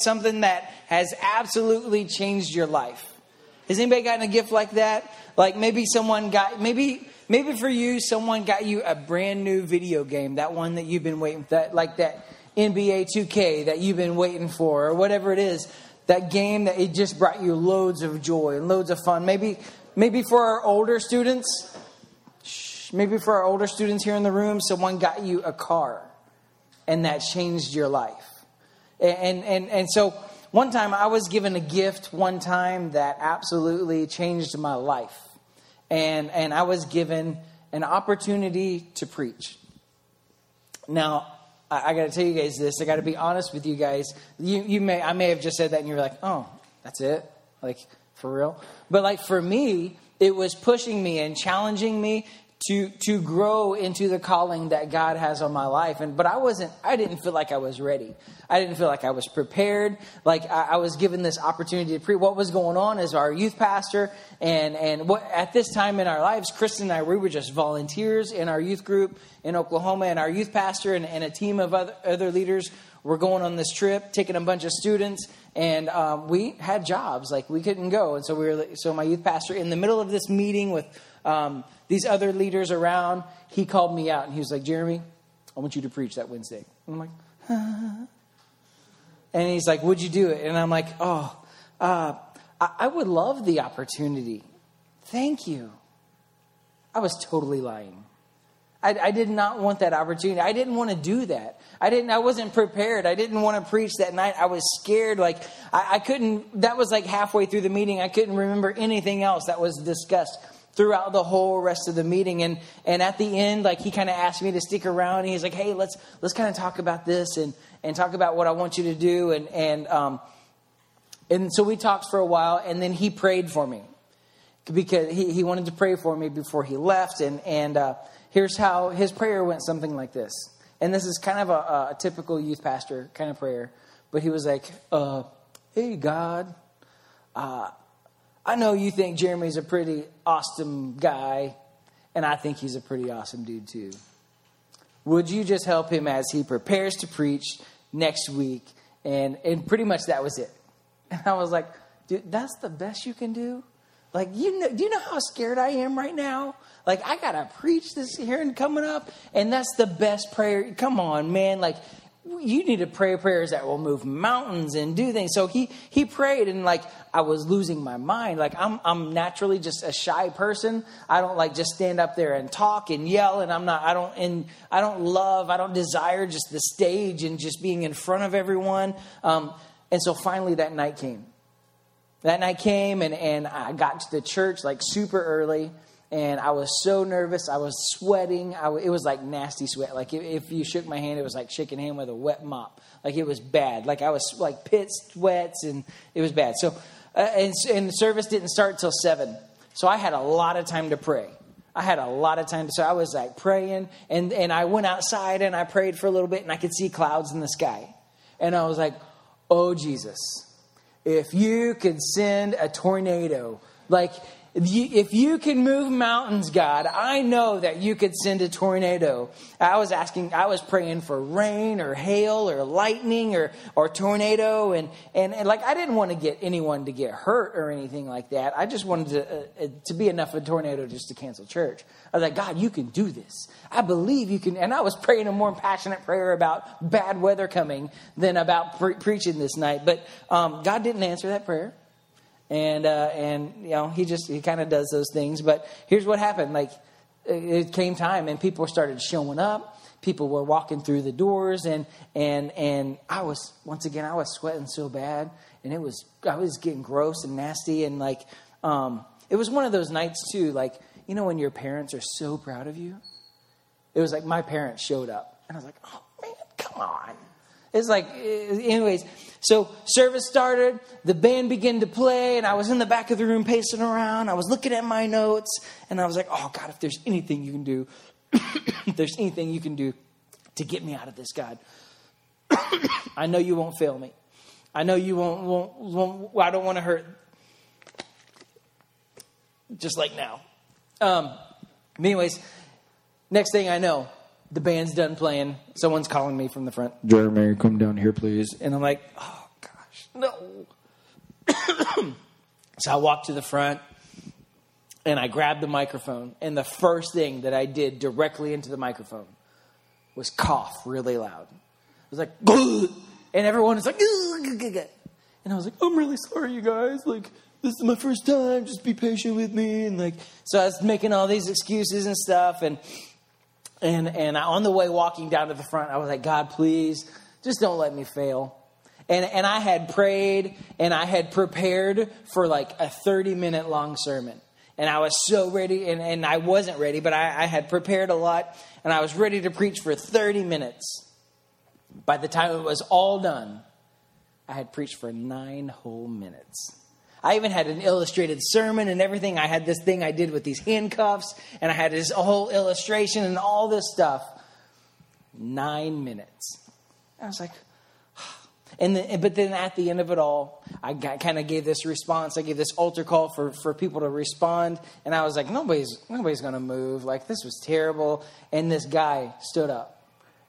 something that has absolutely changed your life? Has anybody gotten a gift like that? Like maybe someone got maybe maybe for you someone got you a brand new video game, that one that you've been waiting that like that NBA 2K that you've been waiting for or whatever it is. That game that it just brought you loads of joy and loads of fun. Maybe maybe for our older students, maybe for our older students here in the room, someone got you a car and that changed your life. And, and, and so one time I was given a gift one time that absolutely changed my life. And, and I was given an opportunity to preach. Now, I, I got to tell you guys this. I got to be honest with you guys. You, you may, I may have just said that and you're like, oh, that's it? Like, for real? But like for me, it was pushing me and challenging me to to grow into the calling that God has on my life. And but I wasn't I didn't feel like I was ready. I didn't feel like I was prepared. Like I, I was given this opportunity to preach. What was going on as our youth pastor and and what at this time in our lives, Kristen and I we were just volunteers in our youth group in Oklahoma, and our youth pastor and, and a team of other, other leaders were going on this trip, taking a bunch of students, and um, we had jobs like we couldn't go, and so we were so my youth pastor in the middle of this meeting with. Um, these other leaders around, he called me out and he was like, Jeremy, I want you to preach that Wednesday. And I'm like? And he's like, Would you do it? And I'm like, Oh, uh, I, I would love the opportunity. Thank you. I was totally lying. I, I, did not want that opportunity. I didn't want to do that. I didn't. I wasn't prepared. I didn't want to preach that night. I was scared. Like I, I couldn't. That was like halfway through the meeting. I couldn't remember anything else that was discussed throughout the whole rest of the meeting. And, and at the end, like he kind of asked me to stick around. And he's like, hey, let's, let's kind of talk about this and, and talk about what I want you to do. And, and, um, and so we talked for a while and then he prayed for me because he, he wanted to pray for me before he left. And, and, uh, here's how his prayer went something like this. And this is kind of a, a typical youth pastor kind of prayer. But he was like, uh, hey, God, uh, I know you think Jeremy's a pretty awesome guy, and I think he's a pretty awesome dude too. Would you just help him as he prepares to preach next week? And and pretty much that was it. And I was like, dude, that's the best you can do? Like, you know, do you know how scared I am right now? Like, I gotta preach this hearing coming up, and that's the best prayer. Come on, man. Like, you need to pray prayers that will move mountains and do things. So he he prayed and like I was losing my mind. Like I'm I'm naturally just a shy person. I don't like just stand up there and talk and yell and I'm not I don't and I don't love I don't desire just the stage and just being in front of everyone. Um, and so finally that night came. That night came and and I got to the church like super early and I was so nervous. I was sweating. I, it was like nasty sweat. Like if, if, you shook my hand, it was like shaking hand with a wet mop. Like it was bad. Like I was like pit sweats, and it was bad. So, uh, and, and the service didn't start till seven. So I had a lot of time to pray. I had a lot of time. So I was like praying, and and I went outside and I prayed for a little bit, and I could see clouds in the sky, and I was like, "Oh Jesus, if you could send a tornado." Like if you, can move mountains, God, I know that you could send a tornado. I was asking, I was praying for rain or hail or lightning or, or tornado. And, and, and like, I didn't want to get anyone to get hurt or anything like that. I just wanted to, uh, uh, to be enough of a tornado just to cancel church. I was like, God, you can do this. I believe you can. And I was praying a more passionate prayer about bad weather coming than about pre- preaching this night. But um, God didn't answer that prayer and uh, and you know he just he kind of does those things. But here's what happened: like it came time, and people started showing up. People were walking through the doors, and and and I was once again I was sweating so bad, and it was I was getting gross and nasty, and like um, it was one of those nights too, like you know when your parents are so proud of you. It was like my parents showed up, and I was like, oh man, come on. It's like, anyways, so service started, the band began to play, and I was in the back of the room pacing around. I was looking at my notes, and I was like, oh, God, if there's anything you can do, if there's anything you can do to get me out of this, God, I know you won't fail me. I know you won't, won't, won't I don't want to hurt just like now. Um, anyways, next thing I know, the band's done playing. Someone's calling me from the front. Jeremy, come down here, please. And I'm like, oh gosh. no. so I walked to the front and I grabbed the microphone. And the first thing that I did directly into the microphone was cough really loud. It was like, and everyone was like, and I was like, I'm really sorry, you guys. Like, this is my first time. Just be patient with me. And like, so I was making all these excuses and stuff. And and and on the way walking down to the front, I was like, God, please, just don't let me fail. And and I had prayed and I had prepared for like a 30 minute long sermon. And I was so ready, and, and I wasn't ready, but I, I had prepared a lot, and I was ready to preach for 30 minutes. By the time it was all done, I had preached for nine whole minutes. I even had an illustrated sermon and everything. I had this thing I did with these handcuffs, and I had this whole illustration and all this stuff. Nine minutes. I was like, and then, but then at the end of it all, I kind of gave this response. I gave this altar call for, for people to respond, and I was like, nobody's nobody's going to move. Like this was terrible. And this guy stood up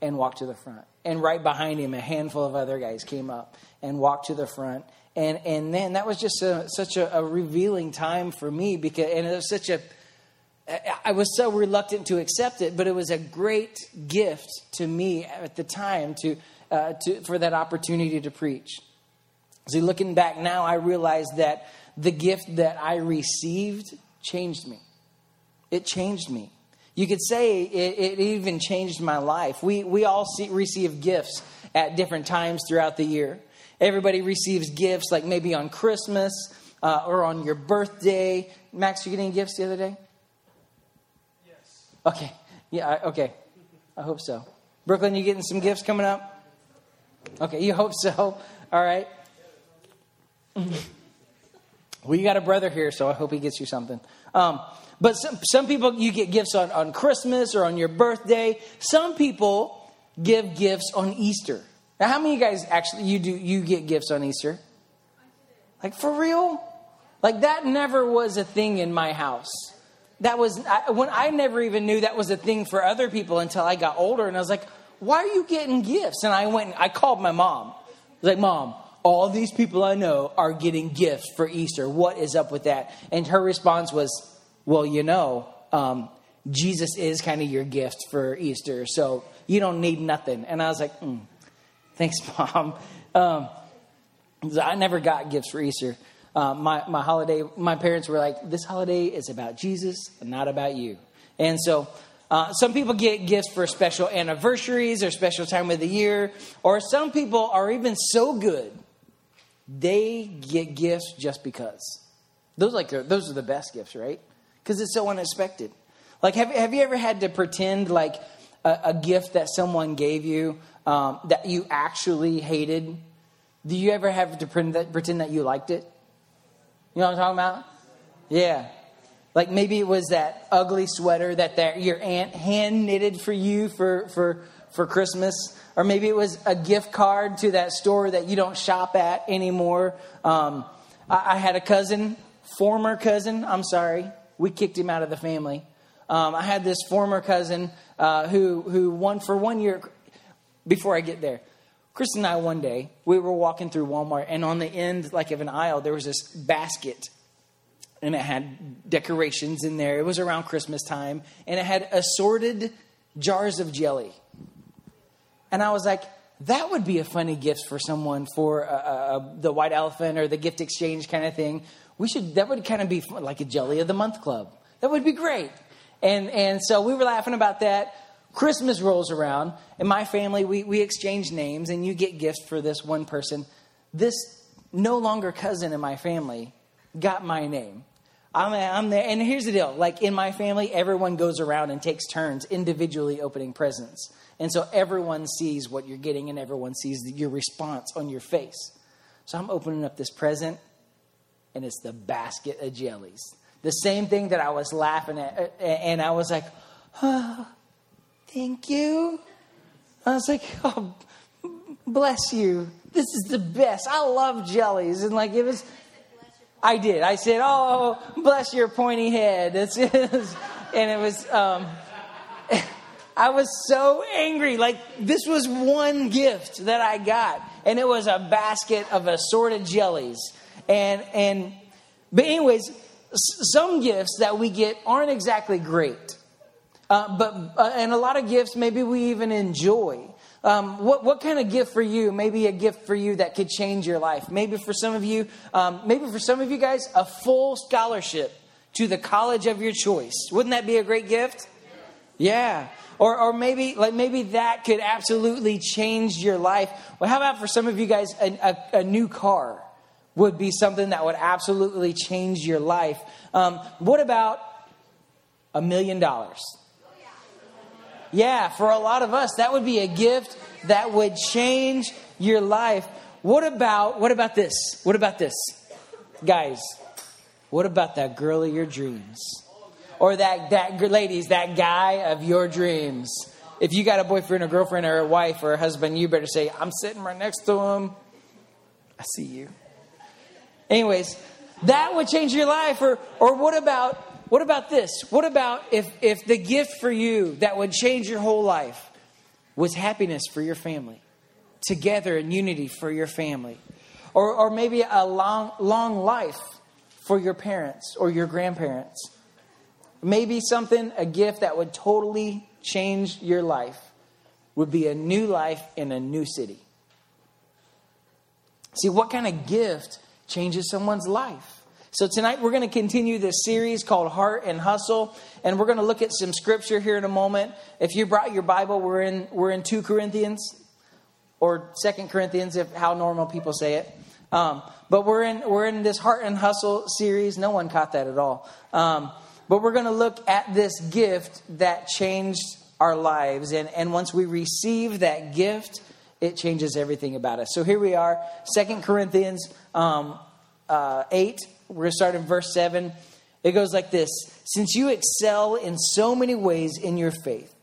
and walked to the front, and right behind him, a handful of other guys came up and walked to the front and and then that was just a, such a, a, revealing time for me because and it was such a I was so reluctant to accept it, but it was a great gift to me at the time to, uh, to for that opportunity to preach. See, looking back now, I realize that the gift that I received changed me. It changed me. You could say it, it even changed my life. We we all see, receive gifts at different times throughout the year. Everybody receives gifts, like maybe on Christmas uh, or on your birthday. Max, you getting gifts the other day? Yes. Okay. Yeah. I, okay. I hope so. Brooklyn, you getting some gifts coming up? Okay. You hope so. All right. well, you got a brother here, so I hope he gets you something. Um, but some, some people, you get gifts on, on Christmas or on your birthday. Some people give gifts on Easter. Now, how many of you guys actually you do you get gifts on Easter? Like for real? Like that never was a thing in my house. That was I, when I never even knew that was a thing for other people until I got older, and I was like, "Why are you getting gifts?" And I went, and I called my mom. I was like, "Mom, all these people I know are getting gifts for Easter. What is up with that?" And her response was, "Well, you know, um, Jesus is kind of your gift for Easter, so you don't need nothing." And I was like, mm, Thanks, Mom. Um, I never got gifts for Easter. Uh, my, my holiday, my parents were like, this holiday is about Jesus and not about you. And so uh, some people get gifts for special anniversaries or special time of the year, or some people are even so good they get gifts just because. Those like those are the best gifts, right? Because it's so unexpected. Like, have have you ever had to pretend like a, a gift that someone gave you um, that you actually hated? Do you ever have to pretend that, you liked it? You know what I'm talking about? Yeah. Like maybe it was that ugly sweater that their, your aunt hand knitted for you for, for, for Christmas. Or maybe it was a gift card to that store that you don't shop at anymore. Um, I, I, had a cousin, former cousin, I'm sorry, we kicked him out of the family. Um, I had this former cousin uh, who, who one, for one year, before I get there, Chris and I one day we were walking through Walmart, and on the end, like of an aisle, there was this basket, and it had decorations in there. It was around Christmas time, and it had assorted jars of jelly. And I was like, that would be a funny gift for someone for uh, uh, uh, the white elephant or the gift exchange kind of thing. We should that would kind of be like a jelly of the month club. That would be great. And and so we were laughing about that. Christmas rolls around, and my family, we, we exchange names, and you get gifts for this one person. This no longer cousin in my family got my name. I'm, I'm there. And here's the deal like in my family, everyone goes around and takes turns individually opening presents. And so everyone sees what you're getting, and everyone sees your response on your face. So I'm opening up this present, and it's the basket of jellies. The same thing that I was laughing at. And I was like, oh, Thank you. I was like, Oh, bless you. This is the best. I love jellies. And like, it was, I did. I said, Oh, bless your pointy head. It's, and it was, um, I was so angry. Like, this was one gift that I got, and it was a basket of assorted jellies. And, and, but, anyways, some gifts that we get aren't exactly great. Uh, but, uh, and a lot of gifts maybe we even enjoy. Um, what, what kind of gift for you? Maybe a gift for you that could change your life. Maybe for some of you, um, maybe for some of you guys, a full scholarship to the college of your choice. Wouldn't that be a great gift? Yeah. Or, or maybe like maybe that could absolutely change your life. Well, how about for some of you guys, a, a, a new car would be something that would absolutely change your life. Um, what about a million dollars? Yeah, for a lot of us, that would be a gift that would change your life. What about what about this? What about this? Guys, what about that girl of your dreams? Or that that ladies, that guy of your dreams. If you got a boyfriend or girlfriend or a wife or a husband, you better say, "I'm sitting right next to him. I see you." Anyways, that would change your life or or what about what about this? What about if, if the gift for you that would change your whole life was happiness for your family, together in unity for your family, or, or maybe a long, long life for your parents or your grandparents? Maybe something, a gift that would totally change your life would be a new life in a new city. See, what kind of gift changes someone's life? So, tonight we're going to continue this series called Heart and Hustle, and we're going to look at some scripture here in a moment. If you brought your Bible, we're in, we're in 2 Corinthians or Second Corinthians, if how normal people say it. Um, but we're in, we're in this Heart and Hustle series. No one caught that at all. Um, but we're going to look at this gift that changed our lives. And, and once we receive that gift, it changes everything about us. So here we are, Second Corinthians um, uh, 8 we're going to start in verse 7. It goes like this Since you excel in so many ways in your faith,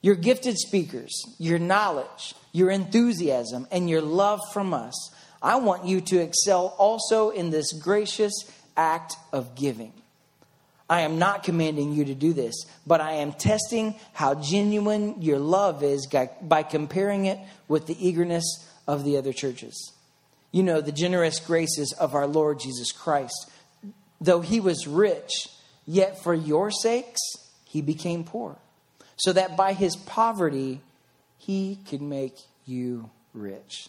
your gifted speakers, your knowledge, your enthusiasm, and your love from us, I want you to excel also in this gracious act of giving. I am not commanding you to do this, but I am testing how genuine your love is by comparing it with the eagerness of the other churches you know, the generous graces of our Lord Jesus Christ. Though he was rich, yet for your sakes he became poor, so that by his poverty he could make you rich.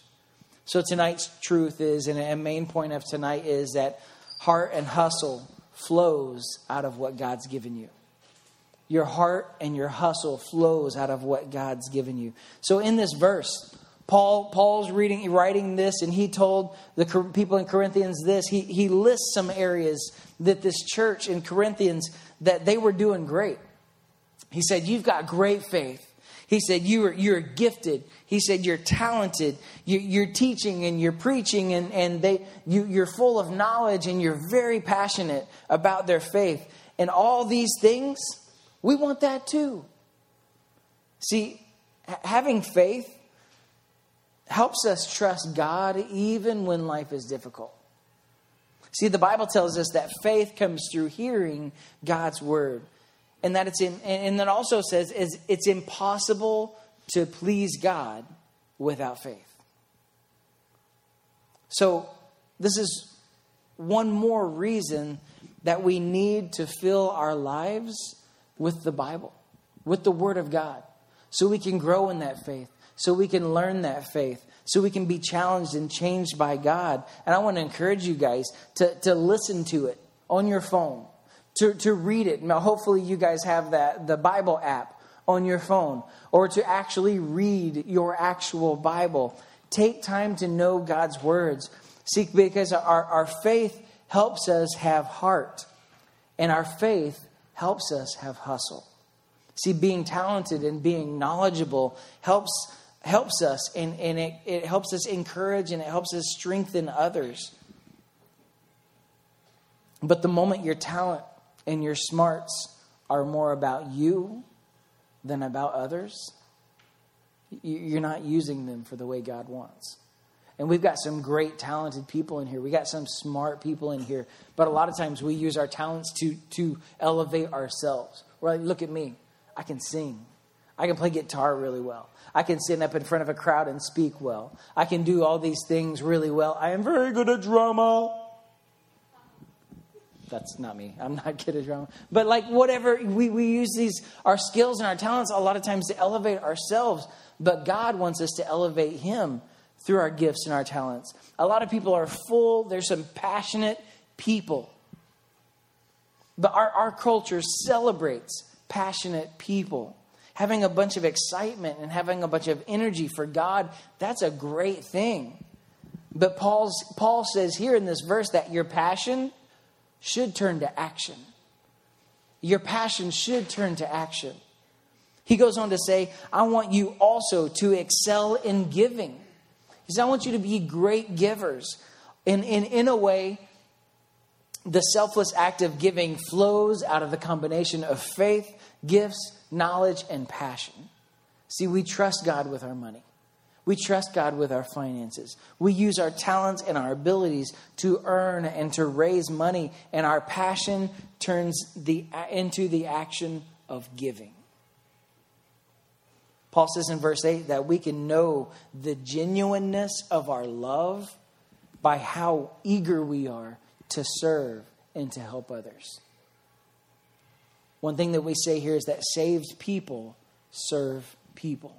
So tonight's truth is, and a main point of tonight is that heart and hustle flows out of what God's given you. Your heart and your hustle flows out of what God's given you. So in this verse, Paul, Paul's reading, writing this, and he told the people in Corinthians this. He, he lists some areas that this church in Corinthians that they were doing great. He said, "You've got great faith." He said, you are, You're gifted. He said, You're talented. You, are teaching and you're preaching, and, and they, you, you're full of knowledge and you're very passionate about their faith. And all these things, we want that too. See, having faith helps us trust God even when life is difficult. See, the Bible tells us that faith comes through hearing God's word. And that it's in, and that also says is it's impossible to please God without faith. So this is one more reason that we need to fill our lives with the Bible, with the Word of God, so we can grow in that faith, so we can learn that faith, so we can be challenged and changed by God. And I want to encourage you guys to, to listen to it on your phone, to, to read it. Now, hopefully, you guys have that the Bible app on your phone, or to actually read your actual Bible. Take time to know God's words. Seek because our, our faith helps us have heart, and our faith helps us have hustle. See, being talented and being knowledgeable helps helps us and, and it, it helps us encourage and it helps us strengthen others. But the moment your talent and your smarts are more about you than about others, you're not using them for the way God wants. And we've got some great, talented people in here. We got some smart people in here. But a lot of times we use our talents to, to elevate ourselves. We're like, look at me. I can sing. I can play guitar really well. I can stand up in front of a crowd and speak well. I can do all these things really well. I am very good at drama. That's not me. I'm not good at drama. But like whatever, we, we use these, our skills and our talents a lot of times to elevate ourselves. But God wants us to elevate Him through our gifts and our talents. A lot of people are full, there's some passionate people. But our, our culture celebrates passionate people having a bunch of excitement and having a bunch of energy for God, that's a great thing. But Paul's, Paul says here in this verse that your passion should turn to action. Your passion should turn to action. He goes on to say, I want you also to excel in giving. He says, I want you to be great givers. In, in a way, the selfless act of giving flows out of the combination of faith, gifts, knowledge, and passion. See, we trust God with our money. We trust God with our finances. We use our talents and our abilities to earn and to raise money, and our passion turns the, into the action of giving. Paul says in verse 8 that we can know the genuineness of our love by how eager we are to serve and to help others. One thing that we say here is that saved people serve people.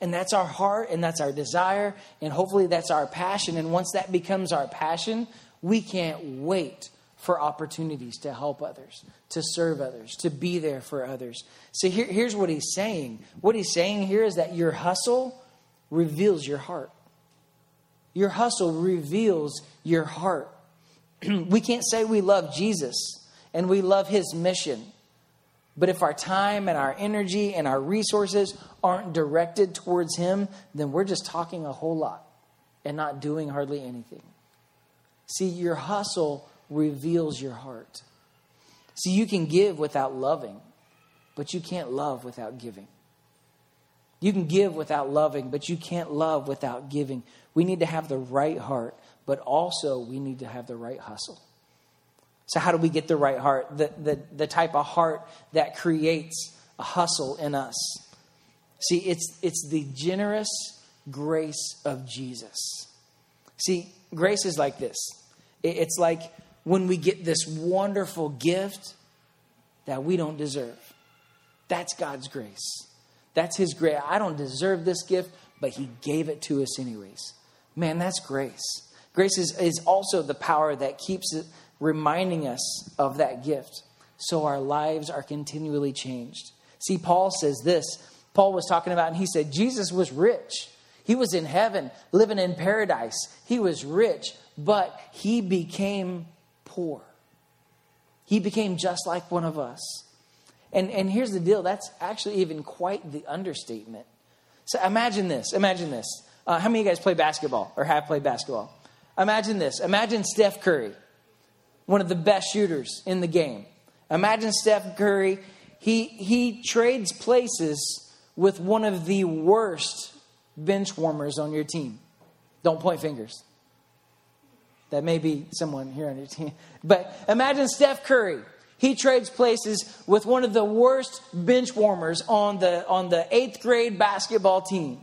And that's our heart and that's our desire, and hopefully that's our passion. And once that becomes our passion, we can't wait for opportunities to help others, to serve others, to be there for others. So here, here's what he's saying. What he's saying here is that your hustle reveals your heart. Your hustle reveals your heart. we can't say we love Jesus and we love his mission. But if our time and our energy and our resources aren't directed towards him, then we're just talking a whole lot and not doing hardly anything. See, your hustle reveals your heart. See, you can give without loving, but you can't love without giving. You can give without loving, but you can't love without giving. We need to have the right heart, but also we need to have the right hustle. So, how do we get the right heart? The, the, the type of heart that creates a hustle in us. See, it's, it's the generous grace of Jesus. See, grace is like this it's like when we get this wonderful gift that we don't deserve. That's God's grace. That's His grace. I don't deserve this gift, but He gave it to us anyways. Man, that's grace. Grace is, is also the power that keeps it reminding us of that gift so our lives are continually changed. See, Paul says this. Paul was talking about, and he said, Jesus was rich. He was in heaven, living in paradise. He was rich, but he became poor. He became just like one of us. And, and here's the deal that's actually even quite the understatement. So imagine this. Imagine this. Uh, how many of you guys play basketball or have played basketball? Imagine this. Imagine Steph Curry one of the best shooters in the game. Imagine Steph Curry. He, he trades places with one of the worst bench warmers on your team. Don't point fingers. That may be someone here on your team. But imagine Steph Curry. He trades places with one of the worst bench warmers on the, on the eighth grade basketball team.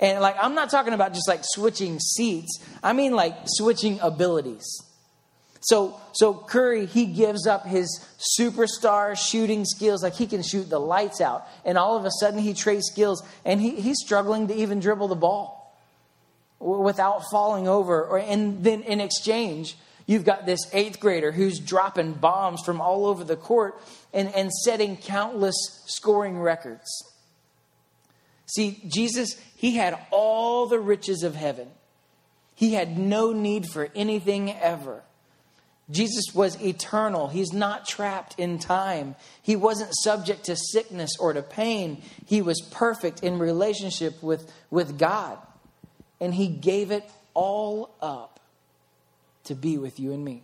And like, I'm not talking about just like switching seats, I mean like switching abilities. So, so Curry, he gives up his superstar shooting skills, like he can shoot the lights out. And all of a sudden, he trades skills, and he, he's struggling to even dribble the ball without falling over. Or, and then in exchange, you've got this eighth grader who's dropping bombs from all over the court and, and setting countless scoring records. See, Jesus, he had all the riches of heaven. He had no need for anything ever. Jesus was eternal. He's not trapped in time. He wasn't subject to sickness or to pain. He was perfect in relationship with, with God. And He gave it all up to be with you and me,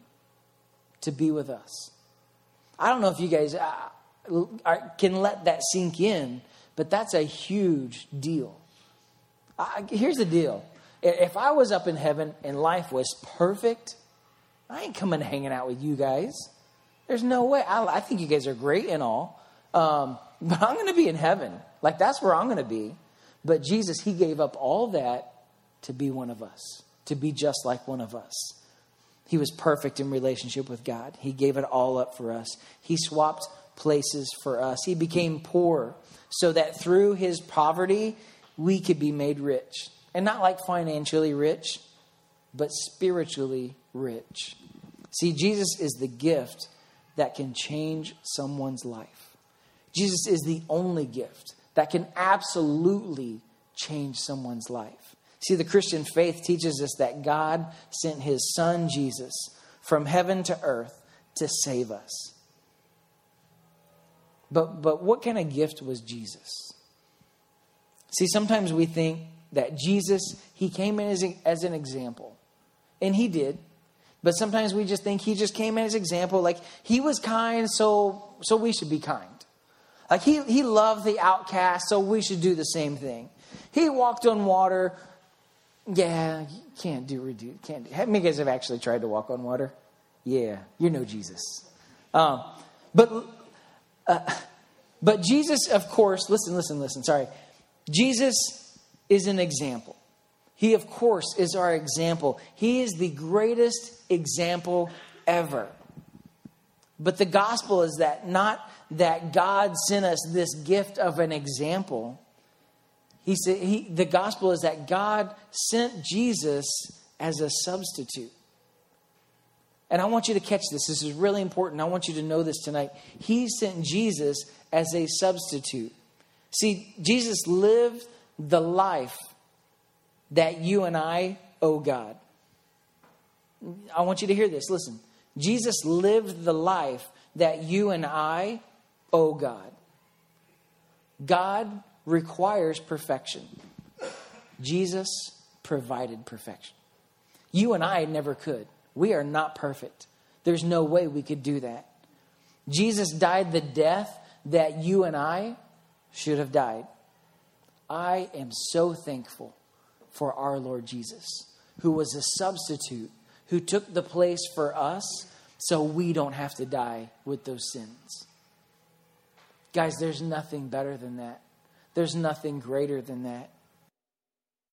to be with us. I don't know if you guys uh, can let that sink in, but that's a huge deal. here's the deal if I was up in heaven and life was perfect, I ain't coming hanging out with you guys. There's no way. I, I think you guys are great and all. Um, but I'm going to be in heaven. Like, that's where I'm going to be. But Jesus, He gave up all that to be one of us, to be just like one of us. He was perfect in relationship with God. He gave it all up for us. He swapped places for us. He became poor so that through his poverty, we could be made rich. And not like financially rich, but spiritually rich. See, Jesus is the gift that can change someone's life. Jesus is the only gift that can absolutely change someone's life. See, the Christian faith teaches us that God sent his son Jesus from heaven to earth to save us. But, but what kind of gift was Jesus? See, sometimes we think that Jesus, he came in as, a, as an example. And he did. But sometimes we just think he just came as example, like he was kind, so so we should be kind. Like he he loved the outcast, so we should do the same thing. He walked on water. Yeah, you can't do redo. Can't do. How many guys have actually tried to walk on water? Yeah, you know Jesus. Um, but uh, but Jesus, of course, listen, listen, listen. Sorry, Jesus is an example. He, of course, is our example. He is the greatest example ever. But the gospel is that not that God sent us this gift of an example. He said he, the gospel is that God sent Jesus as a substitute. And I want you to catch this. This is really important. I want you to know this tonight. He sent Jesus as a substitute. See, Jesus lived the life that you and I owe God. I want you to hear this. Listen. Jesus lived the life that you and I owe God. God requires perfection. Jesus provided perfection. You and I never could. We are not perfect. There's no way we could do that. Jesus died the death that you and I should have died. I am so thankful for our Lord Jesus, who was a substitute, who took the place for us so we don't have to die with those sins. Guys, there's nothing better than that. There's nothing greater than that.